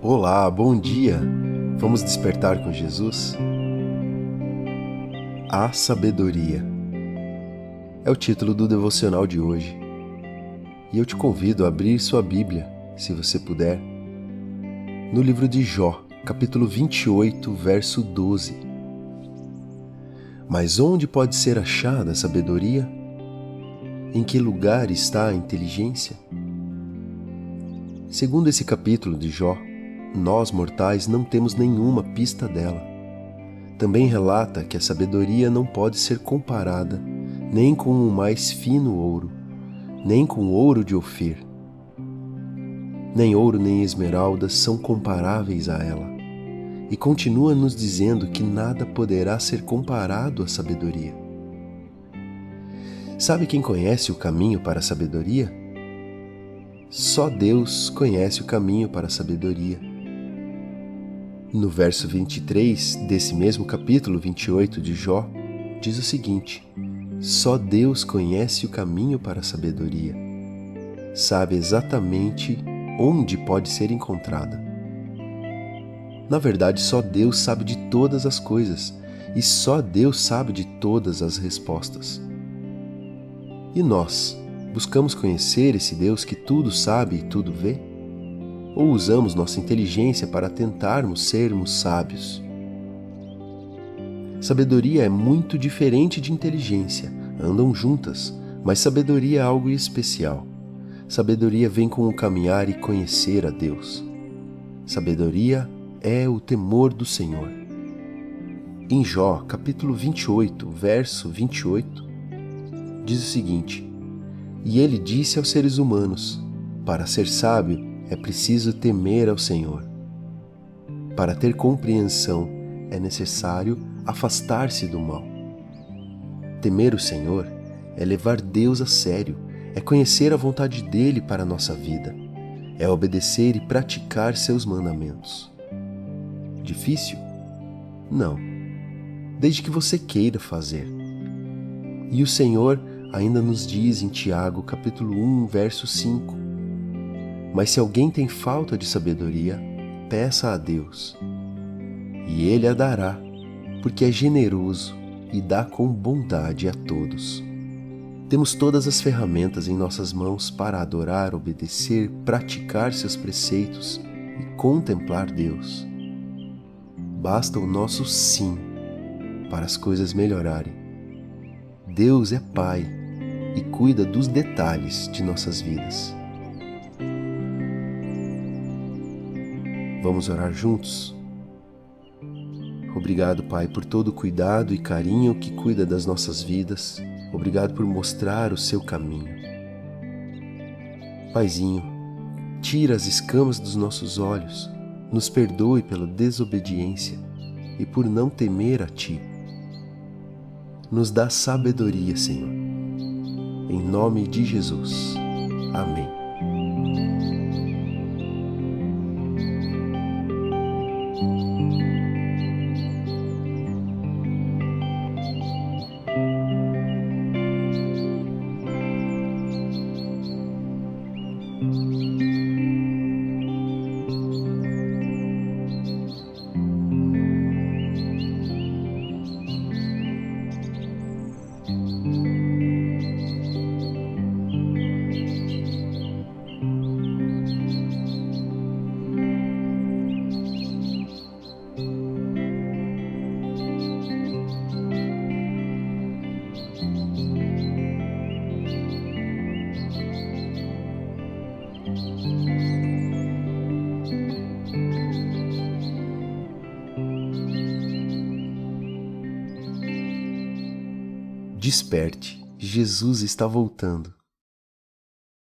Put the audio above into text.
Olá, bom dia! Vamos despertar com Jesus? A Sabedoria é o título do devocional de hoje. E eu te convido a abrir sua Bíblia, se você puder, no livro de Jó, capítulo 28, verso 12. Mas onde pode ser achada a sabedoria? Em que lugar está a inteligência? Segundo esse capítulo de Jó, nós mortais não temos nenhuma pista dela. Também relata que a sabedoria não pode ser comparada nem com o mais fino ouro, nem com ouro de Ofir. Nem ouro nem esmeraldas são comparáveis a ela. E continua nos dizendo que nada poderá ser comparado à sabedoria. Sabe quem conhece o caminho para a sabedoria? Só Deus conhece o caminho para a sabedoria. No verso 23 desse mesmo capítulo 28 de Jó, diz o seguinte: Só Deus conhece o caminho para a sabedoria. Sabe exatamente onde pode ser encontrada. Na verdade, só Deus sabe de todas as coisas e só Deus sabe de todas as respostas. E nós, Buscamos conhecer esse Deus que tudo sabe e tudo vê? Ou usamos nossa inteligência para tentarmos sermos sábios? Sabedoria é muito diferente de inteligência, andam juntas, mas sabedoria é algo especial. Sabedoria vem com o caminhar e conhecer a Deus. Sabedoria é o temor do Senhor. Em Jó, capítulo 28, verso 28, diz o seguinte: e ele disse aos seres humanos: Para ser sábio é preciso temer ao Senhor. Para ter compreensão é necessário afastar-se do mal. Temer o Senhor é levar Deus a sério, é conhecer a vontade dele para a nossa vida, é obedecer e praticar seus mandamentos. Difícil? Não, desde que você queira fazer. E o Senhor ainda nos diz em Tiago, capítulo 1, verso 5: Mas se alguém tem falta de sabedoria, peça a Deus, e ele a dará, porque é generoso e dá com bondade a todos. Temos todas as ferramentas em nossas mãos para adorar, obedecer, praticar seus preceitos e contemplar Deus. Basta o nosso sim para as coisas melhorarem. Deus é Pai e cuida dos detalhes de nossas vidas. Vamos orar juntos? Obrigado, Pai, por todo o cuidado e carinho que cuida das nossas vidas. Obrigado por mostrar o seu caminho. Paizinho, tira as escamas dos nossos olhos, nos perdoe pela desobediência e por não temer a Ti. Nos dá sabedoria, Senhor em nome de Jesus. Amém. Desperte, Jesus está voltando.